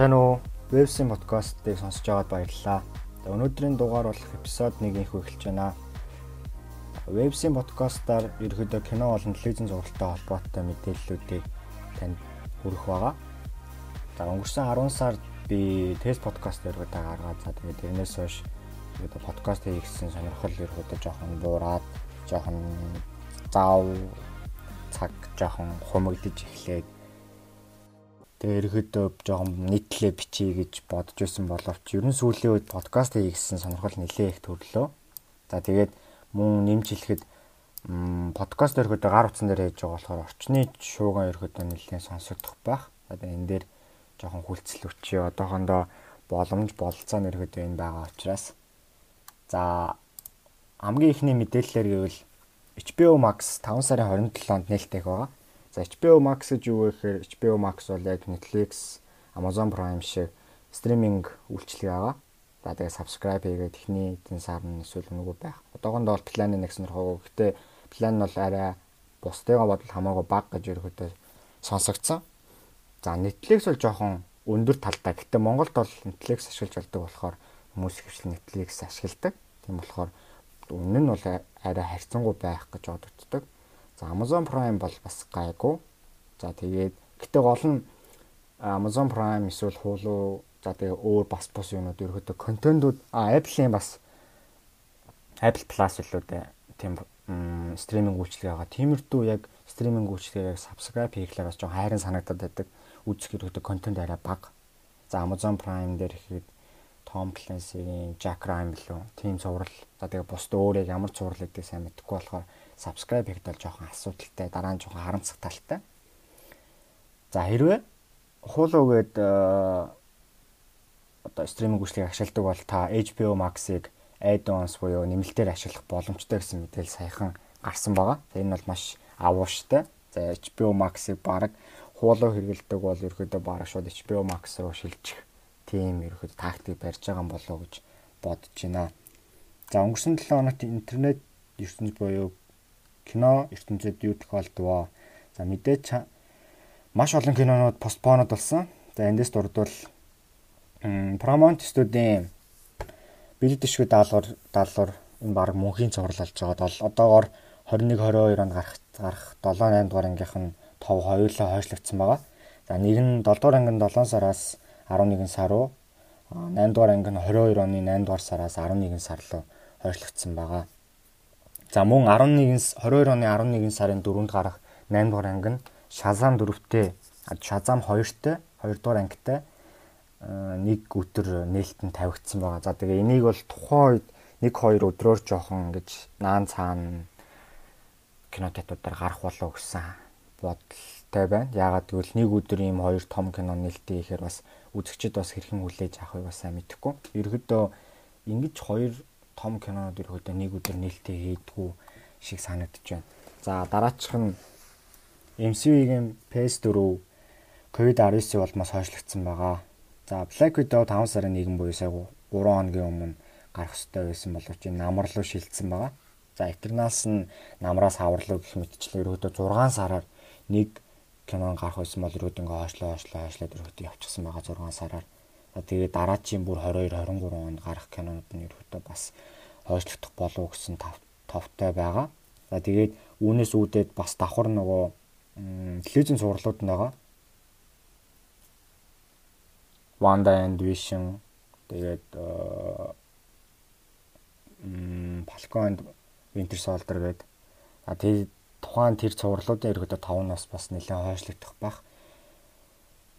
Сайн уу? Websim подкастыг сонсож байгаад баярлалаа. Өнөөдрийн дугаар болох эпизод 1-ийг эхэлж байна. Websim подкастаар ерөөдөө кино болон телевизэн зурагтай холбоотой мэдээллүүдийг танд хүргэх байгаа. За өнгөрсөн 10 сард би тест подкаст ерөөдөө гаргаад за тэгээд тэрнээс хойш ерөөдөө подкаст хийгсэн сонирхол ерөөдөө жоохон буураад жоохон зав цаг жоохон хумагдж эхлээд Тэгээ ерөөдөө жоохон нийтлээ бичиж гэж бодож байсан боловч ерөн сүүлийн үед подкаст хийгсэн сонирхол нэлээ их төрлөө. За тэгээд мөн нэмж хэлэхэд подкаст ерөөдөө гар утсан дээр хийж байгаа болохоор орчны шууган ерөөдөө нэлээд сонсогдох байх. За тэгээд энэ дээр жоохон хүлцэл өчөө одоохондоо боломж бололцоо нэрхөдөө энэ байгаа учраас за хамгийн ихний мэдээллээр гэвэл HBO Max 5 сарын 27-нд нээлттэй байгаа. За HBO Max гэж юу вэ гэхээр HBO Max бол яг Netflix, Amazon Prime шиг стриминг үйлчилгээ байгаа. За тэгээ subscribe хийгээд эхний эдийн сарн эсвэл нүгүү байх. Одоогондоо бол планы нэг сонирхоогүй. Гэтэ план нь бол арай бусдыгаа бодол хамаагүй бага гэж ерөөдөө сонсогдсон. За Netflix бол жоохон өндөр талтай. Гэтэ Монголд бол Netflix ашиглаж болдог болохоор хүмүүс ихвчлэн Netflix ашигладаг. Тийм болохоор үнэн нь бол арай харьцангуй байх гэж бодогддог. За Amazon Prime бол бас гайгүй. За тэгээд гэтээ гол нь Amazon Prime эсвэл Hulu за тэгээ өөр бас бус юмнууд ерөөдөө контентууд а Apple-ийн бас Apple Plus илүү дээ тийм стриминг үйлчилгээ байгаа. Тиймэрдүү яг стриминг үйлчилгээг subscribe хийхлээр бас жоохон хайрын санагдаад байдаг. Үзэх ерөөдөө контент арай бага. За Amazon Prime дээр ихэд Tom Clancy-ийн Jack Ryan билүү? Тим цуврал. За тэгээ бусд өөр яг ямар цуврал гэдгийг сайн мэдэхгүй болохоор subscribe хийхэд бол жоохон асуудалтай, дараа нь жоохон харамсах талтай. За хэрвээ хуулуугээд э, одоо стриминг үйлчлэгийг ашигладаг бол та HBO Max-ыг add-ons буюу нэмэлтээр ашиглах боломжтой гэсэн мэдээлэл саяхан гарсан байгаа. За энэ бол маш авууштай. За HBO Max-ыг баг хуулуу хэрэгэлдэг бол ерөөдөө баг шууд HBO Max руу шилжих тийм ерөөдөө тактик барьж байгаа болоо гэж бодож байна. За өнгөрсөн 7 хоногт интернет ертөнц буюу кино ертөнцид юу тохиолдвоо. За мэдээж маш олон кинонууд постпонод болсон. За эндээс дурдвал Paramount студийн бид дэшгүй даалгавар даалгавар энэ баг мөнхийн цуврал болж байгаа одоогоор 21 22 онд гарах гарах 7 8 дугаар ангийнх нь тов хоёулаа хойшлогдсон байгаа. За нэг нь 7 дугаар анги нь 7 сараас 11 сар руу 8 дугаар анги нь 22 оны 8 дугаар сараас 11 сар руу хойшлогдсон байгаа. За мөн 11 22 оны 11 сарын 4-нд гарах 8 дугаар анги нь Shazam 4-тэй, Shazam 2-тэй, 2 дугаар ангитай нэг өдөр нээлтэн тавигдсан байгаа. За тэгээ энийг бол тухайн үед 1 2 өдрөөр жоохон ингэж наан цаана кинотеатруудаар гарах болов гэсэн бодолтой байна. Яагаад гэвэл нэг өдөр ийм хоёр том кино нээлттэй ихээр бас үзэгчд бас хэрхэн хүлээж авахыг бас сайн мэдэхгүй. Ерөөдөө ингэж хоёр том кинонууд ерөөдөө нэг өдөр нээлттэй хийдгүү шиг санагдаж байна. За дараачих нь MCU-гийн PS4 COVID-19 болмоос хойшлогдсон байгаа. За Black Widow 5 сарын 1 буюу сая 3 хоногийн өмнө гарах ёстой байсан боловч энэ намар руу шилжсэн байгаа. За Eternals нь намраас хаварлуу гэх мэтчлээ ерөөдөө 6 сараар нэг кинон гарах байсан бол ерөөдөө ингээ хойшлоо хойшлоо хойшлоод ерөөдөө явчихсан байгаа 6 сараар. За тэгээд дараачийн бүр 22 23 онд гарах кинонууд нь ерөөдөө бас хойшлогдох болов гэсэн товтой байгаа. За тэгээд үүнээс үүдээд бас давхар нөгөө телевизэн сурлууд нь байгаа. Wanda and Vision тэгээд м Falcon and Winter Soldier гэдэг. А тэгээд тухайн тэр цувралуудын ерөөдөө 5 нас бас нэлээд хойшлогдох байх.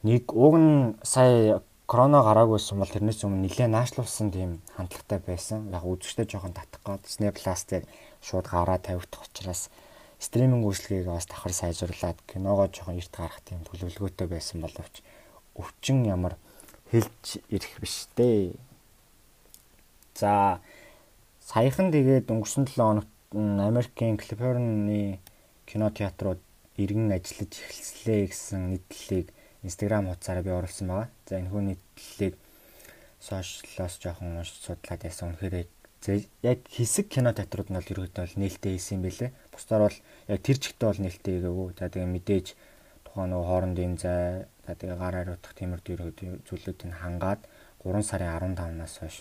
Нэг уг нь сая корона гараагүйсэн бол тэрнээс өмнө нэлээд наашлуулсан тийм хандлагатай байсан. Яг үзэгчтэй жоохон татах гад Disney Plus дээр шууд гараа тавигдах учраас стриминг үйлчилгээг бас давхар сайжруулад киногоо жоохон эрт гарах тийм төлөвлөгөөтэй байсан боловч өвчин ямар хэлж ирэх биш дээ. За саяхан тэгээд өнгөрсөн 7 хоногт Америкийн Калифорни кинотеатрууд иргэн ажиллаж эхэлслээ гэсэн нийтлэлийг Instagram хуудасаараа би оруулсан байгаа. За энэ хүү нийтлэлийг сошиалоос жоохон уншиж судлаад яасан үнэхээр яг хэсэг кино театрууд нь бол ерөөдөө бол нээлттэй хийсэн юм бэлээ. Бусдаар бол яг тэр чигтээ бол нээлттэй хийгээгүй. За тэгээ мэдээж тухайн нөгөө хоорондын зай за тэгээ гар хариуцах тиймэрхүү зүйлүүдийг хангаад 3 сарын 15-наас хойш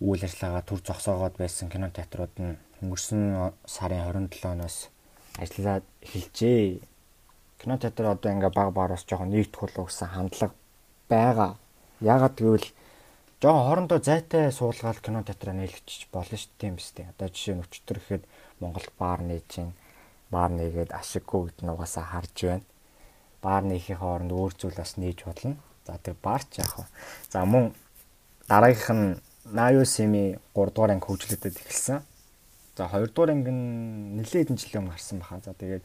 үйл ажиллагаа төр зогсоогоод байсан кино театрууд нь өнгөрсөн сарын 27-оноос ажиллаад эхэлжээ. Кино театр одоо ингээ баг багаас жоохон нэгдэх болов гэсэн хандлага байгаа. Яагаад гэвэл жоохон хоорондоо зайтай суулгаад кино театраа нээлгчих болно шүү дээ юм бэ. Одоо жишээ нь өчтөр гэхэд Монголд баар нээж чинь баар нээгээд ашиггүй гэдэг нь угаасаа харж байна. Баар нээхийн хооронд өөр зүйл бас нээж болно. За тэг баар ч яах вэ? За мөн дараагийнх нь Наyu Semi 3 дугаар анги хөгжлөдөд эхэлсэн. За 2 дугаар анги нь нэлээд хэдэн жилийн өмнө гарсан баха. За тэгээд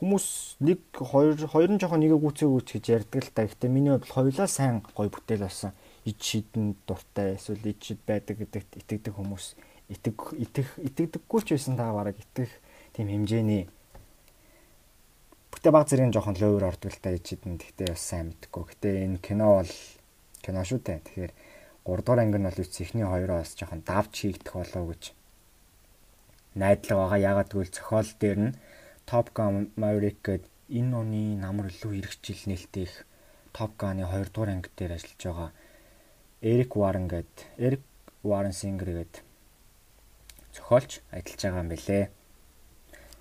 хүмүүс нэг хоёр хоёр нь жоохон нэгэ гүцээ гүц гэж ярьдаг л та. Гэтэ миний хувьд хоёулаа сайн гоё бүтээл болсон. Ид шидэн дуртай эсвэл ид шид байдаг гэдэгт итгэдэг хүмүүс итэг итэх итгэдэггүй ч байсан та бараг итгэх тийм хэмжээний Гэтэ баг зэрэг жоохон ловер ордог л та ид шидэн. Гэтэ бас сайн мэдхгүй. Гэтэ энэ кино бол кино шүү дээ. Тэгэхээр 3 дугаар анги нь бол үс эхний хоёроо бас жоохон давж хийгдэх болов гэж найдлага байгаа. Ягаад гэвэл зохиол дээр нь Top Gun Maverick гээд энэ оны намар илүү хэрэгжил нээлттэй их Top Gun-ы 2 дугаар анги дээр ажиллаж байгаа Эрик Warren гээд Эрик Warren Singer гээд зохиолч ажиллаж байгаа юм билэ.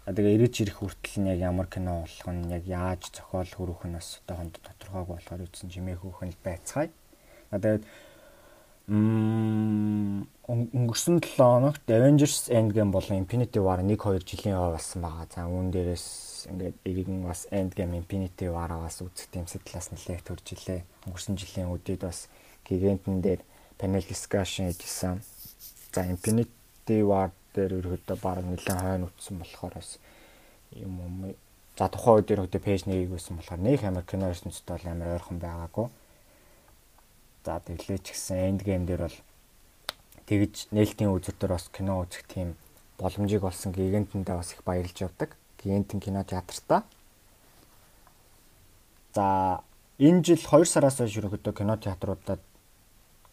А тэгээ эргэж ирэх хүртэл нь яг ямар кино болох нь яг яаж зохиол хөрөх нь бас одоохонд тодорхойгүй болохоор үтсэн жимээх хөөхөн л байцгаая. А тэгээд өнгөрсөн 7 хоногт Avengers Endgame болон Infinity War 1 2 жилийн яваа болсон байгаа. За үүн дээрээс ингээд иргэн бас Endgame Infinity War-аа бас үзэх тэмцэл талаас нэлээд төрж илээ. Өнгөрсөн жилийн үдээд бас гигантэн дээр panel discussion хийжсэн. За Infinity War дээр ерөөдөө баг нэлээд хойно утсан болохоор бас юм юм. За тухайн үед ерөөдөө пэйж нэгийг байсан болохоор нэг амар кино ертөнцид бол амар ойрхон байгаагүй За ч гэсэн энд гейм дээр бол тэгж нээлтийн үзэр дээр бас кино үзэх тийм боломжийг олсон гигантэндээ бас их баярлж явдаг. Гигантэн кино театртаа. За энэ жил 2 сараас хойш ерөнхийдөө кино театруудад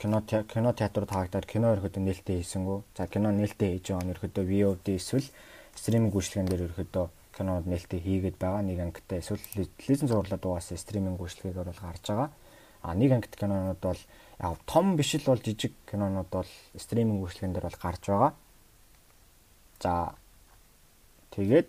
кино кино театрууд хаагдаад кино ерөнхийдөө нээлттэй хийсэнгүү. За кино нээлттэй хийж байгаа нь ерөнхийдөө VOD эсвэл стриминг үйлчилгээнд дээр ерөнхийдөө кинонууд нээлттэй хийгээд байгаа нэг ангитай эсвэл лиценз зурлаад угаасаа стриминг үйлчилгээгээр бол гарч байгаа. А нэг ангит кинонууд бол яг том биш л бол жижиг кинонууд бол стриминг үйлчилгээнд бол гарч байгаа. За тэгээд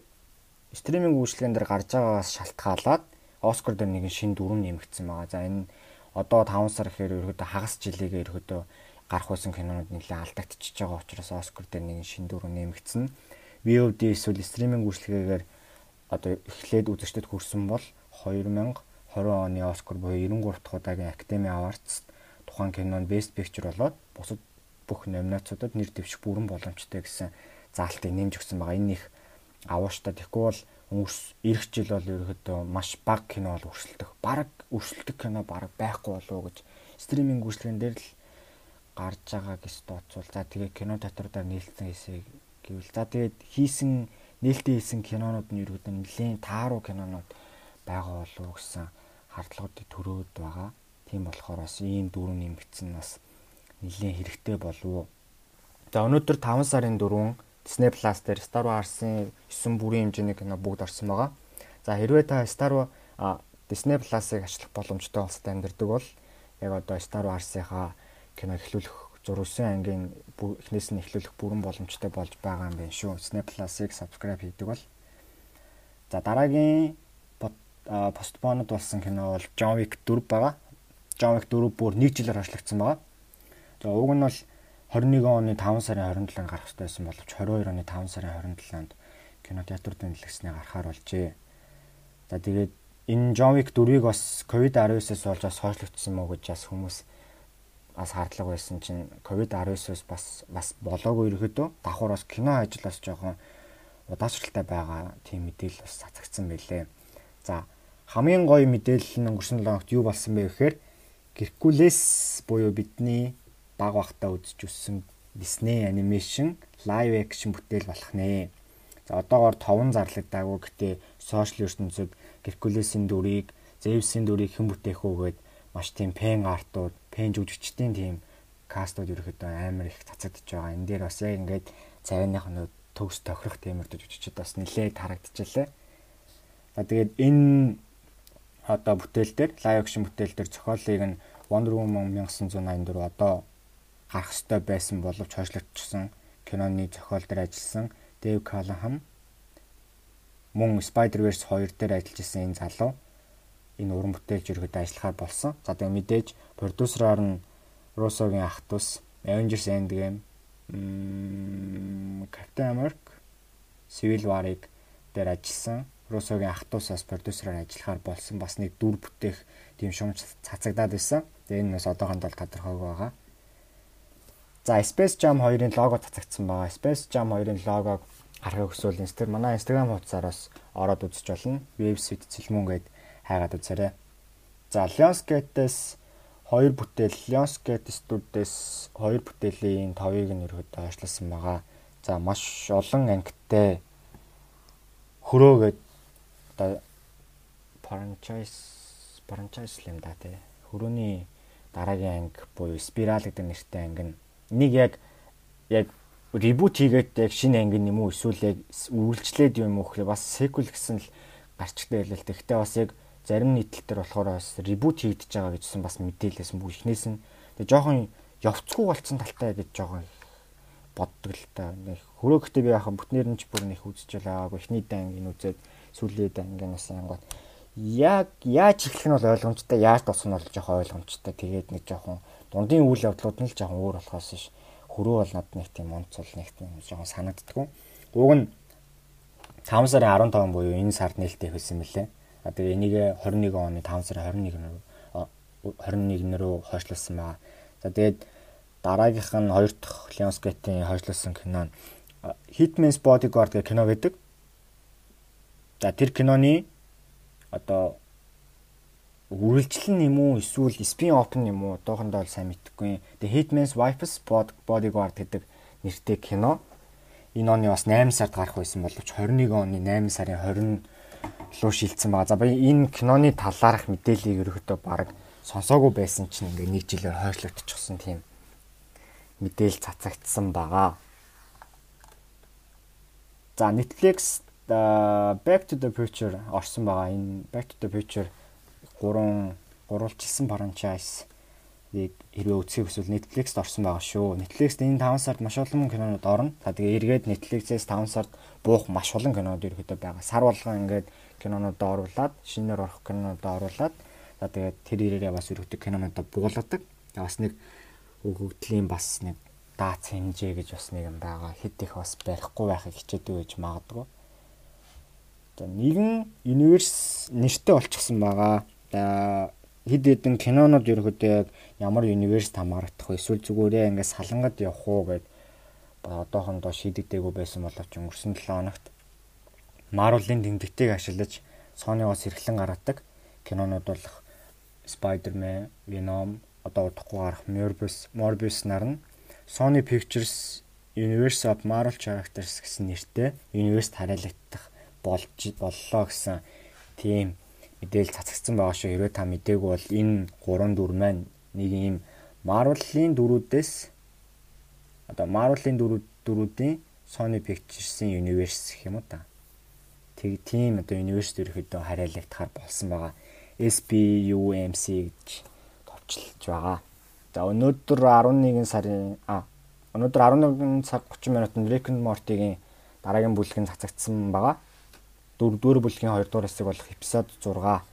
стриминг үйлчилгээнд гарч байгаагаас шалтгаалаад Оскар дээр нэгэн шин дүрм нэмэгдсэн байгаа. За энэ одоо 5 сар гэхээр ерөөдөө хагас жилигээ ерөөдөө гарах байсан кинонууд нэлээд алдагдчихж байгаа учраас Оскар дээр нэгэн шин дүрм нэмэгдсэн. VOD эсвэл стриминг үйлчилгээгээр одоо эхлээд үзэгчдэд хүрсэн бол 2000 20 оны Оскар буюу 93 дахь удаагийн Academy Awards тухайн кинонд Best Picture болоод бусад бүх номинацуудад нэр дэвших бүрэн боломжтой гэсэн заалтыг нэмж өгсөн байгаа. Энэ их авууштай. Тэгэхгүй бол өнгөрс эх жил бол ерөөдөө маш бага кино бол өрсөлдөх. Бараг өрсөлдөх кино бараг байхгүй болов гэж стриминг үйлчилгээнд дээр л гарч байгаа гэж тооцвол. За тэгээ кино театруудаар нээлтсэн хэсэг гэвэл за тэгээд хийсэн нээлттэй хийсэн кинонууд нь ерөөдөө нэлээд тааруу кинонууд байгаа болов гэсэн хардлагуудыг төрөөд байгаа. Тийм болохоор бас ийм дөрөв нэмэгдсэн бас нэлээд хэрэгтэй болов. За өнөөдөр 5 сарын 4 Disney Plus дээр Star Wars-ын 9 бүрийн хэмжээний кино бүгд орсон байгаа. За хэрвээ та Star Wars Disney Plus-ыг ачлах боломжтой улсад амьдардаг бол яг одоо Star Wars-ийнхаа кино эхлүүлэх 6 ангийн эхнээс нь эхлүүлэх бүрэн боломжтой болж байгаа юм байна шүү. Disney Plus-ыг subscribe хийдэг бол за дараагийн постпонод болсон кино бол John Wick 4 байгаа. John Wick 4 бүр 1 жилээр хослогдсон байгаа. За уг нь бол 21 оны 5 сарын 27-нд гарах хэрэгтэй байсан боловч 22 оны 5 сарын 27-нд кинотеатрт нэлгэснээр гарахаар болжээ. За тэгээд энэ John Wick 4-ийг бас COVID-19-ээс болж бас хойшлогдсон уу гэж бас хүмүүс бас хардлага байсан чинь COVID-19-өөс бас бас болоогүй ерөөдөө давхар бас кино ажиллаас жоохон удаашралтай байгаа тийм мэдээлэл бас цацагдсан байлээ. За хамгийн гоё мэдээлэл нь өнгөрсөн 7 хоногт юу болсон бэ гэхээр Геркулес буюу бидний баг багтаа үзэж өссөн Disney анимашн лайв экшн бүтээл болох нэ. За одоогоор товон зарлагдаагүй гэтээ сошиал ертөнцид Геркулесийн дүрийг, Зевсийн дүрийг хэн бүтээх үү гэд маш тийм пен артууд, пен жүжигчдийн тийм кастууд ерөөхдөө амар их цацагдж байгаа. Энэ дээр бас яг ингээд цавиных нь төгс тохирох тиймэрдэж жүжигчд бас нилээд харагдчихлаа. За тэгээд энэ одоо бүтээл дээр live action бүтээл дээр зохиолыг нь Wonder Woman 1984 одоо гарах ёстой байсан боловч хойшлогдчихсан киноны зохиол дээр ажилласан Дэв Калахам мөн Spider-Verse 2 дээр ажиллаж исэн энэ залуу энэ уран бүтээлч ерөөдөө ажиллахаар болсон. За тэгээ мэдээж продюсераар нь Russo-гийн ах トゥ с Avengers Endgame Captain America Civil War-ыг дээр ажилласан. Russo-гийн ах トゥ саас продюсераар ажиллахаар болсон. Бас нэг дүр бүтээх тийм шуумж цацагдаад байсан. Тэгээ энэ бас одоохонд бол тодорхойгүй байгаа. За Space Jam 2-ын лого цацагдсан байгаа. Space Jam 2-ын логог харахыг хүсвэл Instagram манай Instagram хуудасаараас ороод үзэж болно. Website цэлмүн гэдэг хайгаад үзээрэй. За Lionsgate-с хоёр бүтээл Lionsgate студиэс хоёр бүтээлийн товыг нь ерөөдөө ажилласан байгаа. За маш олон ангиттай хөрөөгээд одоо franchise franchise юм да тий. Хөрөөний дараагийн анги буюу спираль гэдэг нэртэй анги нь нэг яг яг ребут хийгээд яг шинэ анги юм уу эсвэл яг үргэлжлээд юм уу гэхээр бас sequel гэсэн л гарчтай байлаа л. Тэгтээ бас яг зарим нийтлэл төр болохоор бас ребут хийгдэж байгаа гэжсэн бас мэдээлэлсэн бүх ихнээс нь тэгээ жоохон явцгүй болцсон талтай гэж жоохон боддог л та. Хөрөөгтэй би яхаа бүтнээр нь ч бүр нэг үзэж байгаагүй ихний дан ин үзээд сүүлийн дан ингээс ангууд яг яаж эхлэх нь бол ойлгомжтой яаж дуусах нь бол жоохон ойлгомжтой тэгээд нэг жоохон дундын үйл явдлууд нь л жоохон өөр болохоос ш хөрөө бол над нэг тийм онцол нэг тийм жоохон санагддггүй. Уг нь 5 сарын 15 буюу энэ сард нээлттэй хэлсэн мөлий. А тэгээ энийг 21 оны 5 сарын 21-нд 21 рүү хойшлуулсан байгаа. За тэгээд дараагийнх нь хоёр дахь Lionsgate-ийн хойшлуулсан кино нь Hitman's Bodyguard гэх кино гэдэг. За тэр киноны одоо үргэлжлэн юм уу эсвэл spin off юм уу одоохондоо сайн мэдэхгүй. Тэгээ Hitman's Wife's Bodyguard гэдэг нэртэй кино. Энэ оны бас 8 сард гарах байсан боловч 21 оны 8 сарын 20 руу шилжсэн байгаа. За энэ киноны талаарх мэдээллийг ерөөхдөө баг сонсоогүй байсан чинь ингээ нэг жилээр хойшлогдчихсон тийм мэдээл цацагдсан байгаа. За Netflix Back to the Future орсон байгаа. Энэ Back to the Future 3 гурвалжилсан франчайз ийг хэрвээ үзэх хүсвэл Netflix-д орсон байгаа шүү. Netflix-д энэ 5 сард маш олон кинонууд орно. За тэгээ эргээд Netflix-ээс 5 сард буух маш олон кинонууд ерөөдөө байгаа. Сар болгон ингээд кинонуудаа оруулаад шинээр орох кинонуудаа оруулаад за тэгээд тэр ирээрээ бас өргөдөг кинонуудаа буулгадаг. Тэгээд бас нэг өгөгдлийн бас нэг даац хэмжээ гэж бас нэг юм байгаа. Хэд их бас барихгүй байхыг хичээдэг байж магадгүй. За нэгэн универс нэртэй болчихсон байгаа. За хэд хэдэн кинонууд ерөөдөө яг ямар универст хамаарах вэ? Эсвэл зүгээрээ ингээд салангад явах уу гэд одоохондоо шийдэгдээгүй байсан боловч өнгөрсөн 7 хоногт Marvel-ийн тэмдэгтийг ашиглаж Sony-оос эрхлэн гаргадаг кинонууд бол Spider-Man, Venom, одоо удахгүй гарах Morbius, Morbius нар нь Sony Pictures Universe of Marvel Characters гэсэн нэртэй universe хариалагдах болж боллоо гэсэн тийм мэдээлэл цацагдсан байгаа шүү. Хэрвээ та мдээгүй бол энэ 3 дүр маань нэг юм Marvel-ийн дүрүүдээс одоо Marvel-ийн дүрүүдийн Sony Pictures-ийн universe гэх юм уу та тэг тийм одоо университет ерөөхдөө хариалагдахаар болсон байгаа. SPUMC гэж товчлж байгаа. За өнөөдөр 11 сарын а өнөөдөр 11 цаг 30 минутанд Rick and Morty-гийн дараагийн бүлэг нь цацагдсан байгаа. Дөрөвдүгээр бүлгийн 2 дугаар хэсэг болох эпизод 6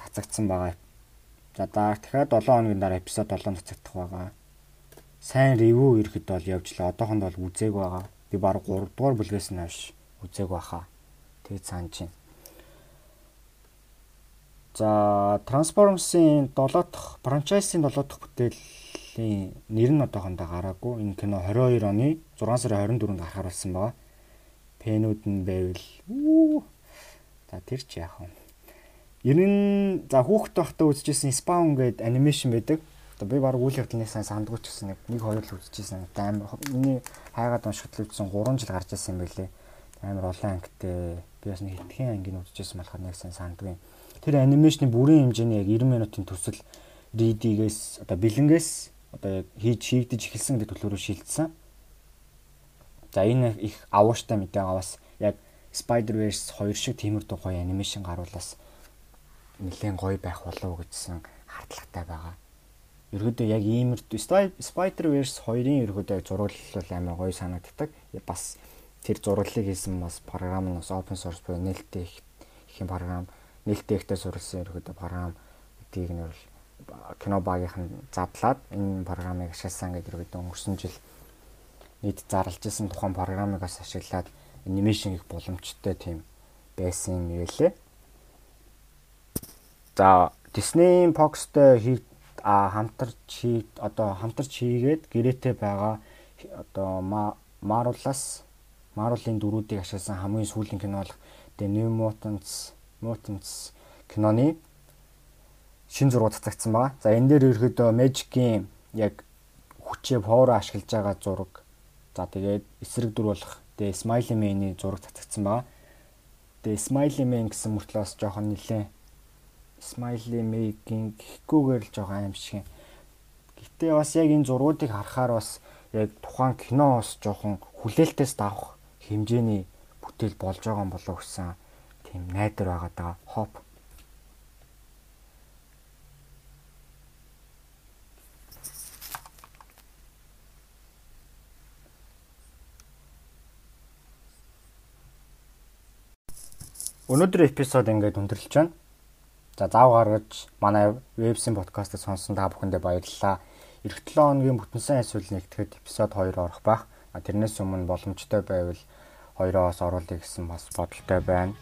цацагдсан байгаа. За дахиад 7 хоногийн дараа эпизод 7 цацагдах байгаа. Сайн ревю ирэхэд бол явж лээ. Одоохонд бол үзег байгаа. Би баг 3 дугаар бүлгээс нь хойш үзег байхаа. Тэгж санаж байна. За Transformers-ийн 7 дахь франчайзын 7 дахь бүтээлийн нэр нь одоохондоо гараагүй. Энэ кино 22 оны 6 сарын 24-нд гарахаар болсон байгаа. Пэнүүд нь байвал за тэр ч яах вэ? Ер нь за хүүхэд байхдаа үзчихсэн Spawn гэдэг анимашн байдаг. Одоо би баг үйл явдлыг сайн сандгүй ч гэсэн нэг хоёр л үзчихсэн. Амар миний хайгаад уншихад л үзсэн 3 жил гарч ирсэн юм байлээ. Амар олон ангитай би бас нэг хитгэн ангийн үзчихсэн болохоор нэг сайн сандгүй. Тэр анимашны бүрийн хэмжээний яг 90 минутын төсөл ридигээс одоо бэлэнгээс одоо хийж хийгдэж эхэлсэн гэдэг төлөөрөө шилжсэн. За энэ их авууштай мэдээ аваас яг Spider-Verse 2 шиг тиймэрдүү гоё анимашн гаруулаас нэлээд гоё байх болов гэжсэн хардлагатай байгаа. Ерөөдөө яг иймэрдүү Spider-Verse 2-ын ерөөдөө яг зуруулал амар гоё санагддаг. Бас тэр зурлалыг хийсэн бас програм нь бас open source буюу нээлттэй их их програм нээлттэй ихтэй сурласан ерөөдөө програм гэдгийг нь кино багийнхан задлаад энэ програмыг ашигласан гэдэг ерөөдөө өнгөрсөн жил нийт зарлж исэн тухайн програмыг бас ашиглаад анимашн их боломжтой тийм байсан юм ялээ. За Disney Fox-тэй хий а хамтарч хий одоо хамтарч хийгээд гэрээтэй байгаа одоо Marvel-аас Marvel-ийн дөрүүдийг ашигласан хамгийн сүүлийн кино болох The New Mutants Mutants киноны шин зураг цацагдсан байгаа. За энэ дээр ерөөдөө Magic-ийн яг хүчээ power ашиглаж байгаа зураг. За тэгээд эсрэг дүр болох The Smiley Man-ийн зураг цацагдсан байгаа. The Smiley Man гэсэн мөртлөө бас жоохон нилээн Smiley Man-ийн гэхгүйгээр л жоохон аимшиг. Гэтэ бас яг энэ зургуудыг харахаар бас яг тухайн кино бас жоохон хүлээлтээс давах хэмжээний бүтээл болж байгаа юм болоо гэсэн тийм найдар байгаа даа. Хоп Өнөөдөр эпизод ингээд өндөрлөж байна. За заав гаргаж манай вебсийн подкастыг сонсон та бүхэндээ баярлалаа. Эх 7 хоногийн бүтэн сайн эсвэл нэгтгэхэд эпизод 2 орох байх. Тэрнээс өмнө боломжтой байвал 2-оос оруулъя гэсэн бас бодолтой байна.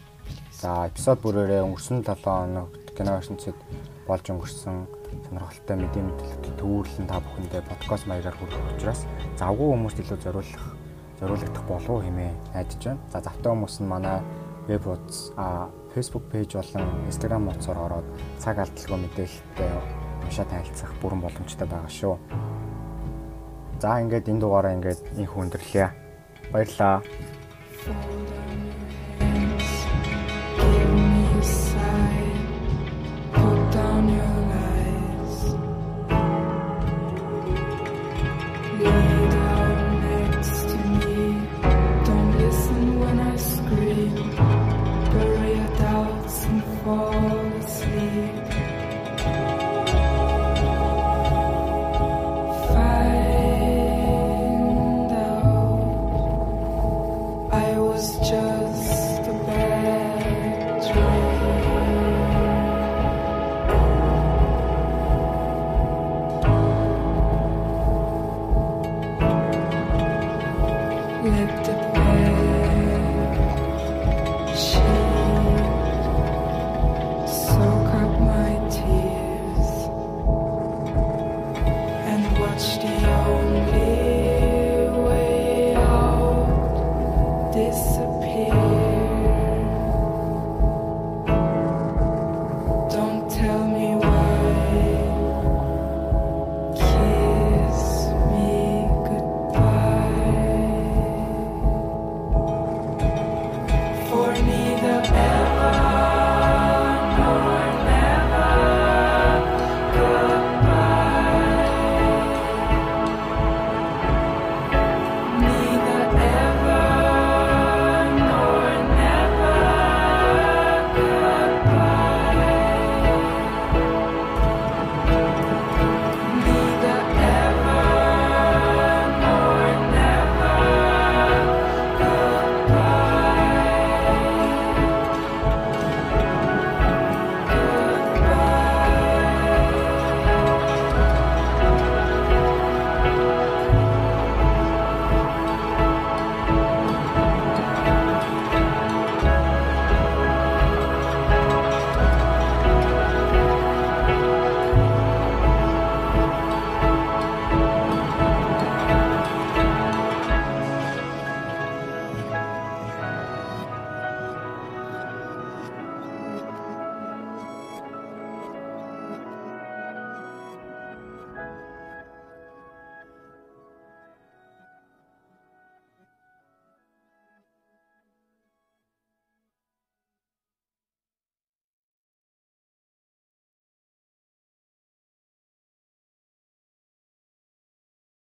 За эпизод бүрээрээ өнгөрсөн 7 хоногт кино ертөнцид болж өнгөрсөн сонирхолтой мэдээ мэдээлэл төвөрлөн та бүхэндээ подкаст маягаар хүргэх учраас завгүй хүмүүст илүү зориулах зориулагдах болов хэмээн найдаж байна. За завтай хүмүүс нь манай веб хуудас а Facebook пэйж болон Instagram хуудасаар ороод цаг алдалгүй мэдээлэлтэй уншаа танилцах бүрэн боломжтой байгаа шүү. За ингээд энэ дугаараа ингээд инх өндөрлөе. Баярлалаа. disappear